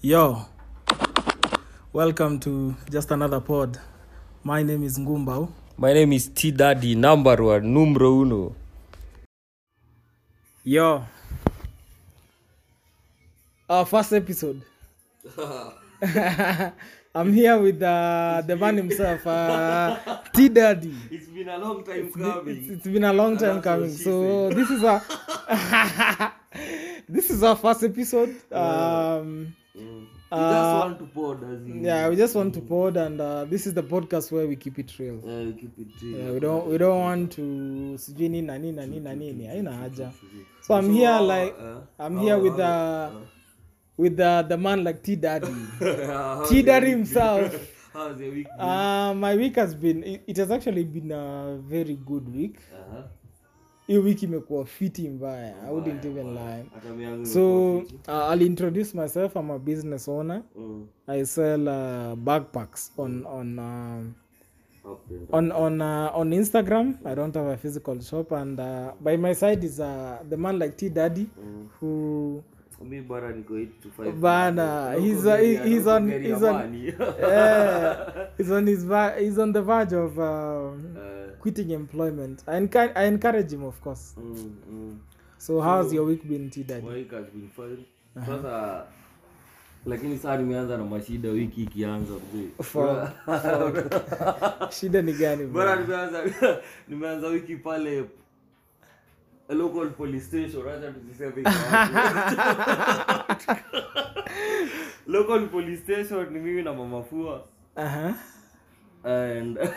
Yo, welcome to just another pod. My name is Ngumbao. My name is T Daddy, number one, numero uno. Yo, our first episode. I'm here with uh, the man himself, uh, T Daddy. It's been a long time It's, it's been a long time coming. So this is a this is our first episode. Um, We just want to pod as in. yeah, we just want to pod, and uh, this is the podcast where we keep it real. Uh, keep it real. Yeah, we don't we don't want to sijui nini na nini na nini na nini haina haja so i'm here like uh, i'm here with uh, with the, the man like t daddy t daddy himself How's your week? been? uh, my week has been it, it has actually been a very good week Uh-huh. Hiyo wiki imekuwa fiti mbaya. I wouldn't even lie. So uh, i'll introduce myself. I'm a business owner. Mm, i sell uh, backpacks on on um, on on uh, on Instagram. I don't have a physical shop, and uh, by my side is uh, the man like T Daddy, Mm. who Mi bana niko 8 to 5. Bana, he's, uh, gari he- ya- he's on he's on yeah, he's on his he's on the verge of um, Uh, quitting employment. I, encourage I encourage him, of course. mm, mm. So how's your week been, T Daddy? My week has been fine. Sasa lakini saa nimeanza na mashida wiki ikianza Shida ni gani? nimeanza wiki pale local police station acha tusiseme local police station ni mimi na mama fua. Uh-huh. and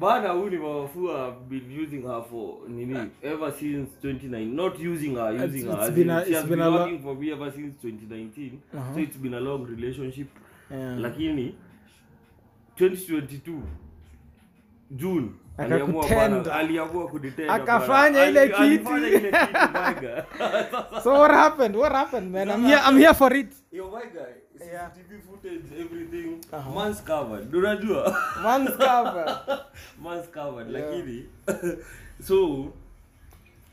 bana huu ni mama fua I've been using her for nini ever since 29 not using her using It's- her it's been a- she has been been a working for me ever since 2019 so it's been a long relationship. Yeah. lakini 2022 june Akakutenda. Akafanya ile kitu. So what happened? What happened, man? I'm here. I'm here for it. yo my guy Yeah. CCTV footage everything Uh-huh. man's covered unajua Man's cover. man's covered lakini so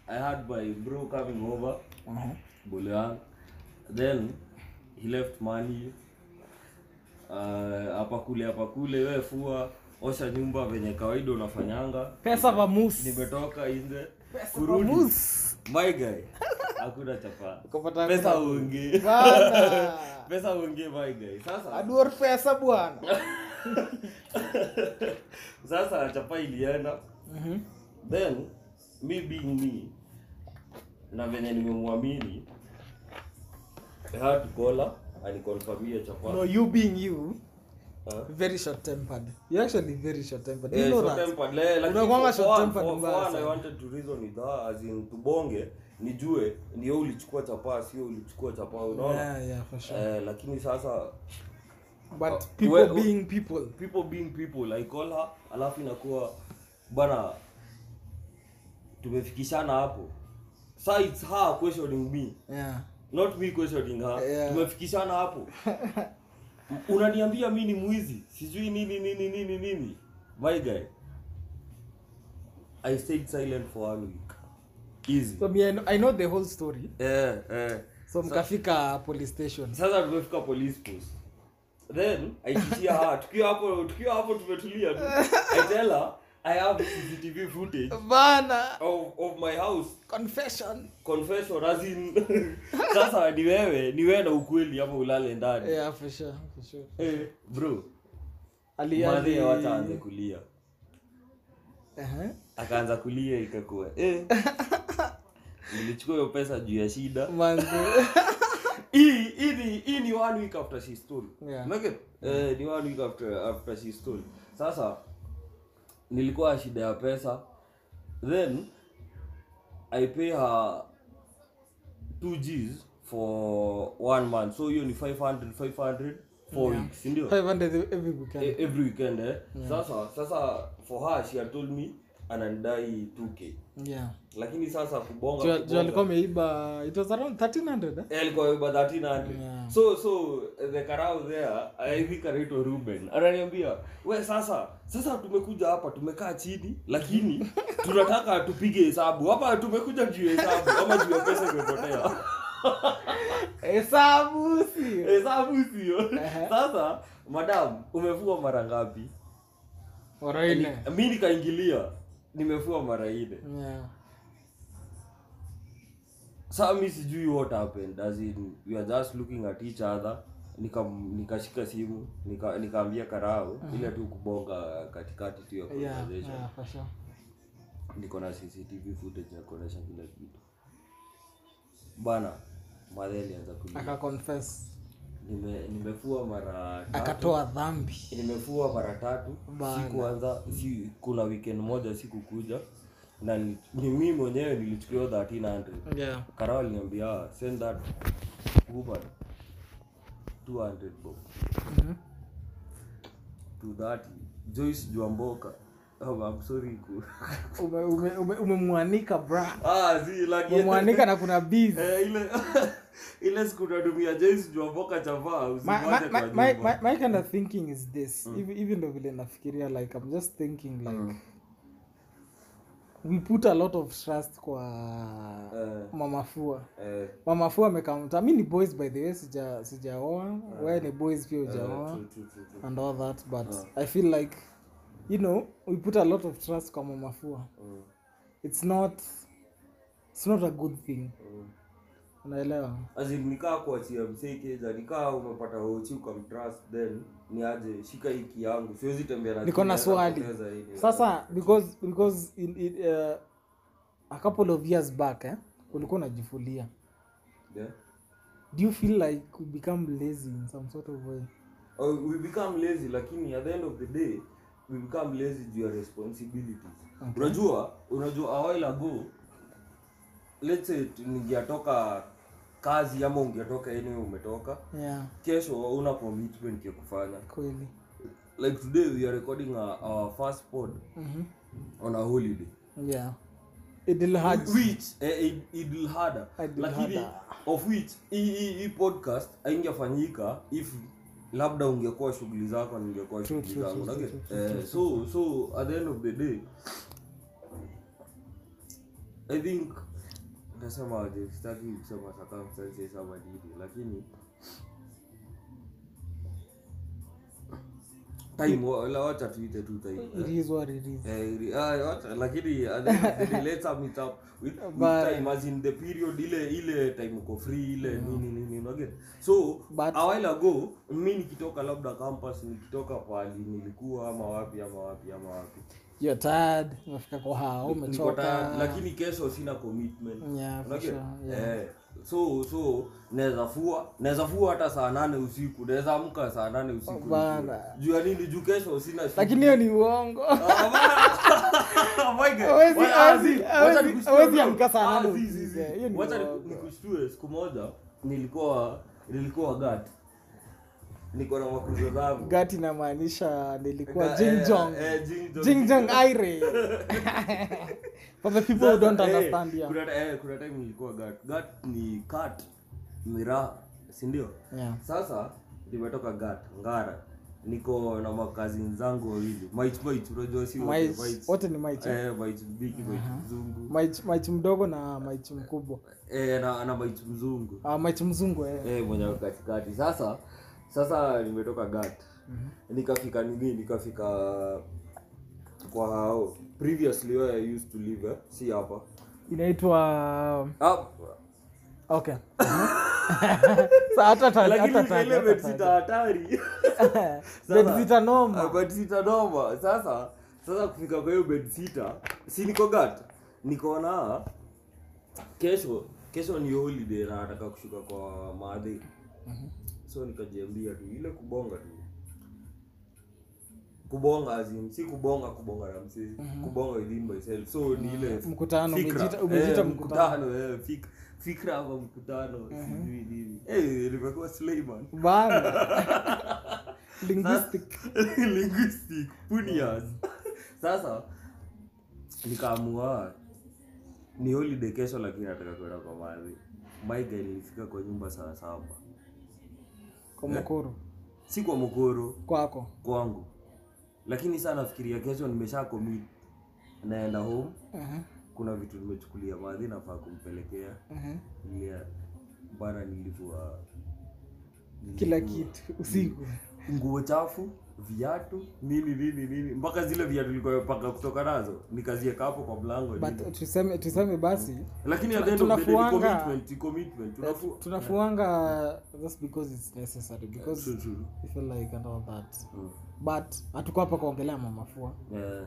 i had my bro coming over Uh-huh. bulan Then he left money uh, hapa kule hapa kule, we fua osha nyumba venye kawaida unafanyanga. Pesa vamus. Nimetoka inze Pesa kurudi, my guy, hakuna chapa, Kupata pesa uongee, Bana. pesa uongee my guy. Sasa Aduor pesa bwana. sasa chapa ilienda then me being me na venye nimemwamini I had to call her anikonfamia chapa No, you being you, Huh? very short tempered. You're actually very short tempered. You know short that. tempered, le- lakini Unakuanga short tempered mbaya for I wanted to reason with her as in tubonge nijue nio ulichukua chapaa sio ulichukua chapaa unaona Yeah, yeah, for sure. eh, lakini sasa But uh, people we- being people. people being people i call her alafu inakuwa bana tumefikishana hapo it's her questioning me Yeah. not me questioning her Yeah. tumefikishana hapo unaniambia mi ni mwizi sijui nini nini nini nini. My guy. I stayed silent for one week. Easy. So me, I know, I know the whole story. yeah, yeah. So mkafika police station. sasa tumefika police post. Then tukiwa hapo tukiwa hapo tumetulia tu. I tell her i have cctv footage Bana. of, of my house Confession. confession as in sasa ni wewe ni wewe na ukweli hapo ulale ndani Yeah, for sure, for sure. eh, bro Ali madhi ali. wacha aanze kulia Uh-huh. akaanza kulia ikakuwa eh. nilichukua hiyo pesa juu ya shida Manze. hii hii ni hii ni one week after she stole Yeah. Make eh, ni one week after after she stole sasa nilikuwa shida ya pesa then i pay her 2 gs for one month so hiyo ni 500 500 four Yeah. weeks ndio 500 every weekend. E- every weekend eh? sasa sasa for her she had told me ananidai 2k Yeah. lakini sasa kubonga Juu- juu kubonga- alikuwa ameiba it was around 1300 eh? Eh, alikuwa ameiba 1300 Yeah. so so the karau there I think anaitwa Ruben. Ananiambia we sasa sasa tumekuja hapa tumekaa chini lakini tunataka tupige hesabu. Hapa tumekuja juu ya hesabu ama juu ya pesa imepotea. Hesabu sio. Hesabu sio. Sasa madam umefua mara ngapi? Mi nikaingilia nimefua mara ile. Yeah. saa mi sijui what happened. As in we are just looking at each other. Nika nikashika simu nika nikaambia karao ile tu kubonga katikati tu ya Yeah, conversation. yeah, for sure. niko na cctv footage ya kuonyesha kila kitu. Bana madhe alianza kulia. Akaconfess Nime, nimefua mara tatu. Akatoa dhambi. Nimefua mara tatu. Sikuanza si, kuna weekend moja sikukuja. Na ni, ni mimi mwenyewe nilichukua 1300 yeah. karao aliniambia "Ah, send that woman 200 bob. Mhm. to that joyce juamboka oh, umemwanika ah umemwanika na kuna eh, ile siku chavaa my, kind of thinking is this. Hivi hivi ndo vile nafikiria like i'm just thinking like we put a lot of trust kwa uh, mamafua uh, mamafua amekamta mi ni boys by the way sija sijaoa. We ni boys pia ujaoa true. and all that but i feel like you know we put a lot of trust kwa mamafua Mm, it's not it's not a good thing. Mm. unaelewa? As in, nikaa kuachia msee nikaa umepata hochi ukamtrust then ni aje shika hiki yangu siwezi tembea na niko na swali. sasa because because in, in, uh, a couple of years back eh, ulikuwa unajifulia. Yeah. do you feel like we become lazy in some sort of way? Oh, we become lazy lakini at the end of the day we become lazy juu ya responsibilities. Okay. unajua unajua a while ago let's say ningetoka kazi ama ungetoka eneo umetoka. Yeah. Kesho una commitment ya kufanya. Kweli. Like today we are recording a, our first pod Mhm. on a holiday. Yeah. Idil hard which eh, it, it harder lakini of which hii podcast haingefanyika if labda ungekuwa shughuli zako ningekuwa shughuli zangu eh, so so at the end of the day i think nasema sitaki kusema circumstances ama nini lakini time wacha tuite tu time it is what it is. Eh, wacha, lakini it up with, with time as in the period ile ile time uko free ile nini nini unaget so But- a while ago mi nikitoka labda campus nikitoka pali nilikuwa ama wapi ama wapi ama wapi you're tired umefika kuhaa umechoka. lakini kesho sina commitment. Yeah, for sure, yeah. eh, so so naweza fua naweza fua hata saa nane usiku naweza amka saa nane usiku juu ya nini? Juu kesho sina lakini hiyo ni uongo. Oh nikushtue amka saa nane. Hiyo ni Wacha nikushtue siku moja nilikuwa nilikuwa gat niko na makuzo zangu. Gati inamaanisha nilikuwa jingjong eh, eh, Jingjong. jingjong aire. For the people who don't eh, understand yeah. kuna, eh, kuna time nilikuwa gat. Gat ni kat miraha sindio Yeah. sasa nimetoka gat ngara. Niko na makazin zangu wawili. Mait mait unajua si wote, Maichi- mates. wote ni maichi? Eh maichi maichi mdogo na maichi mkubwa. E, na na mait mzungu. Ah, maichi mzungu eh. eh mwenye katikati. Sasa sasa nimetoka gat. Nikafika nini? Nikafika kwa previously where I used to live eh? si hapa. Inaitwa ah, okay. Sa hata ta- lakini hata ta- ile hata bedsita ta- hatari. Bedsita noma. bedsita noma sasa sasa kufika kwa hiyo bedsita si niko gat. Nikaona kesho. Kesho ni holiday na nataka kushuka kwa maadhi so nikajiambia tu ile kubonga tu. Kubonga azim si kubonga kubonga na msee kubonga within myself so ni ile Mkutano, umejita umejita Eh, mkutano. mkutano eh, fik, fikra ama mkutano sijui nini. Eh ilikuwa slayman bana. Linguistic. Linguistic. Punias sasa nikaamua ni holiday kesho lakini nataka kwenda kwa madhi maiga nilifika kwa nyumba saa saba kwa mkuru si kwa Mukuru, kwako. Kwangu. Lakini saa nafikiria kesho nimesha commit. Naenda home. Mhm, kuna vitu nimechukulia madhi nafaa kumpelekea. Uh -huh. bana nilivua kila kitu usiku nguo chafu viatu nini nini nini. Mpaka zile viatu nilikuwa kutoka nazo nikazieka hapo kwa mlango but tuseme tuseme basi lakini at the end of the day tunafuanga- commitment commitment. Tunafu tunafuanga just because it's necessary because True, true. we feel like and all that. Mm. but hatuko hapa kuongelea mamafua Yeah.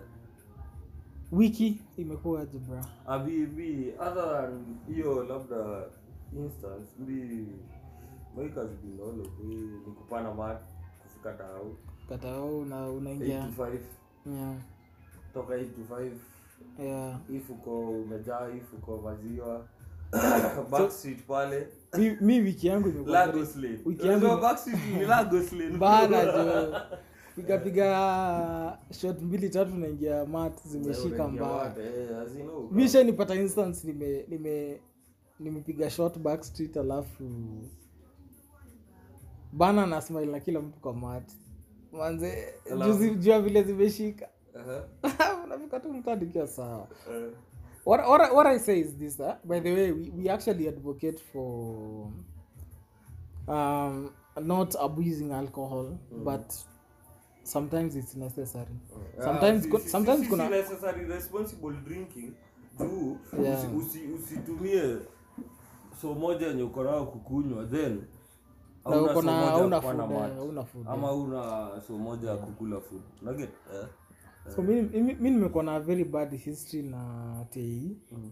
wiki imekuwaje bra abibi other than hiyo labda instance bi maika has been all okay na kupana mat kufika dau katao una 8 unaingia to 5 yeah, toka 8 to 5 yeah. if uko umejaa if uko maziwa. Backstreet pale. Mi, mi wiki yangu imekuwa Lagos Lane. wiki yangu Unajua backstreet ni Lagos Lane. bana jo. Pigapiga shot mbili tatu naingia mat zimeshika mbaya? Eh, misha nipata instance nime nime nimepiga shot backstreet alafu bana na smile na kila mtu kwa mati manze juzi jua vile zimeshika. Unafika tu mtadikia sawa. Eh, what, what, I- what i say is this uh, by the way we, we actually advocate for um, not abusing alcohol but sometimes it's necessary. Sometimes ah, si- si- sometimes si- si kuna necessary responsible drinking juu Yeah. usi- usi- usitumie so moja yenye uko kukunywa then ama una so moja ya kukula food unaget eh? so mi nimekuwa na very bad history na tei Mm.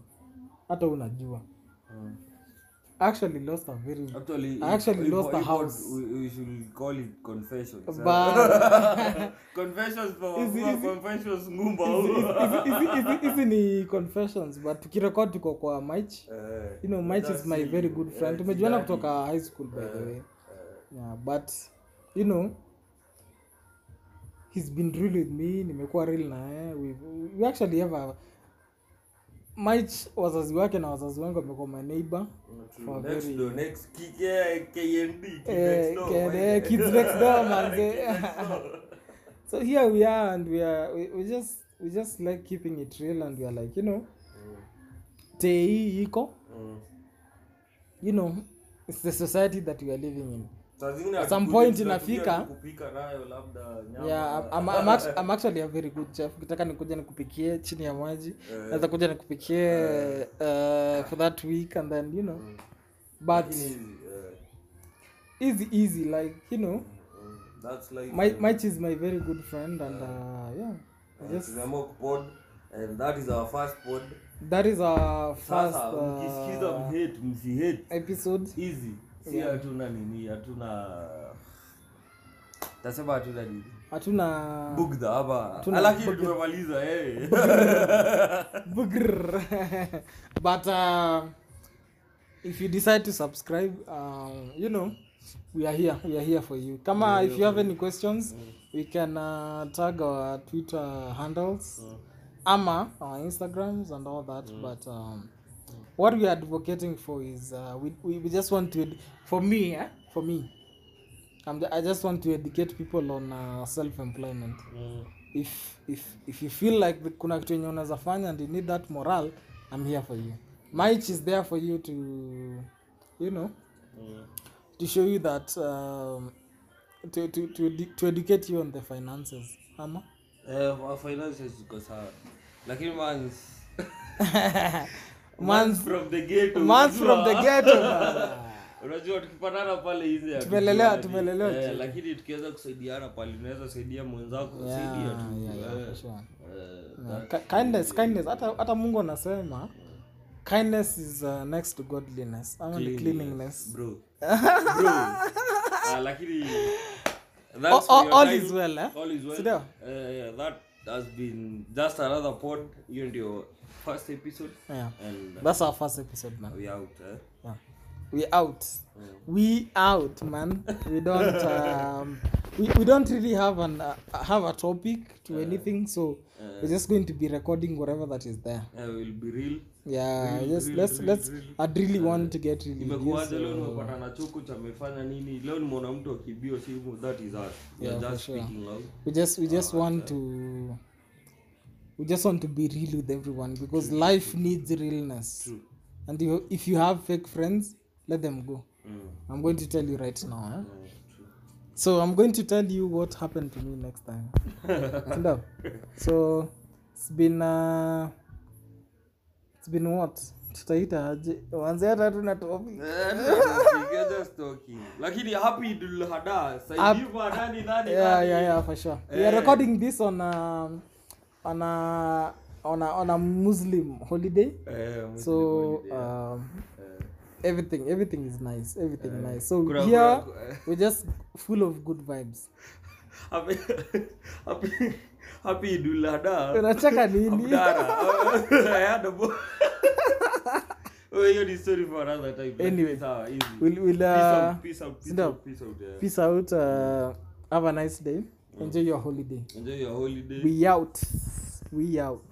hata unajua Mm. Actually lost a very Actually, I actually if- lost if- a house. We, we should call it confessions. eh? But- confessions for Easy, for confessions ngumba. Hizi- ni confessions but tukirekod tuko kwa mich Eh, you know mich is my very good Eh, friend tumejuana kutoka high school by the way Eh, yeah but you know he's been real with me nimekuwa real naye we, we actually have a mich wazazi wake na wazazi wangu wamekuwa my neighbor for very- next K- K- KND, Kids Eh, Next Door, K- my- Kids Next Door, manze. Kids Next Door. so here we are and we are we, we just we just like keeping it real and we are like you know tei iko Mm. you know it's the society that we are living in At some point inafika- tu kupika nayo labda nyama. yeah I'm, I'm, I'm, actually, I'm actually a very good chef. Ukitaka nikuja nikupikie chini ya maji Eh. naweza kuja nikupikie uh, for that week and then you know. But easy, eh, easy easy like you know. Mm, that's like my my is my very good friend and uh, yeah. I just kupod and that is our first pod. That is our first sasa mkisikiza uh, mhate msihate. episode. Easy si hatuna nini hatuna tasema hatuna nini? Hatuna bugdha hapa. lakini tumemaliza eh. Bugr. but uh, if you decide to subscribe um, you know we are here we are here for you. Kama if you have any questions we can uh, tag our twitter handles ama our instagrams and all that but um, what we are advocating for is uh, we, we, just want to ed- for me eh? for me. I'm, i just want to educate people on uh, self-employment. If if if you feel like the- kuna kitu yenye unaweza fanya and you need that moral i'm here for you. Mich is there for you to you know to show you that um, to, to, to, edu- to educate you on the finances. Ama? Eh, finances ziko sawa lakini mans Mans- from the gate months from the ghetto unajua tukipatana pale nje Tumelelewa- tumelelewa eh, lakini tukiweza kusaidiana pale unaweza saidia mwenzako Yeah, saidia tu. yeah, yeah, Eh, sure. eh, Yeah, kindness kindness. Hata hata mungu anasema kindness is uh, next to godliness. Ama cleanliness. bro. Bro. Ah, lakini that's All- all- all is well, eh? all is well. Sindio? Eh, yeah, that has been just another pod hiyo ndio first episode. Yeah. And that's our first episode man. we out eh? yeah. we out. We out man. We don't um, we, we don't really have an uh, have a topic to anything so we're just going to be recording whatever that is there. Eh, we'll be real yeah Really, just really, let's really, let's really. i'd really want to get really imekuwaje leo nimepata na chuku chamefanya nini leo nimeona mtu akibio simu that is us we Yeah, are just sure. speaking out we just we just want to we just want to be real with everyone because life needs realness True. and you, if you have fake friends let them go Mm. i'm going to tell you right now eh? Yeah, true. so i'm going to tell you what happened to me next time so it's been uh, it's been what? Tutaita aje? Wanze hata tuna topic. Lakini happy Idul Adha Hap- saidivu nani nani yeah yeah yeah for sure. We are Eh. recording this on um, on a on a on a muslim holiday. Eh, Muslim so holiday. um, Eh. everything everything is nice everything nice. So kura, here kuna- we're just full of good vibes happy Idul Adha unacheka nini Abdara. I had a bo- hiyo ni story for another time. Anyway, sawa, easy. we'll, we'll, Peace out, peace out, peace out, peace out, yeah. peace out uh, have a nice day enjoy your holiday Enjoy your holiday. we out we out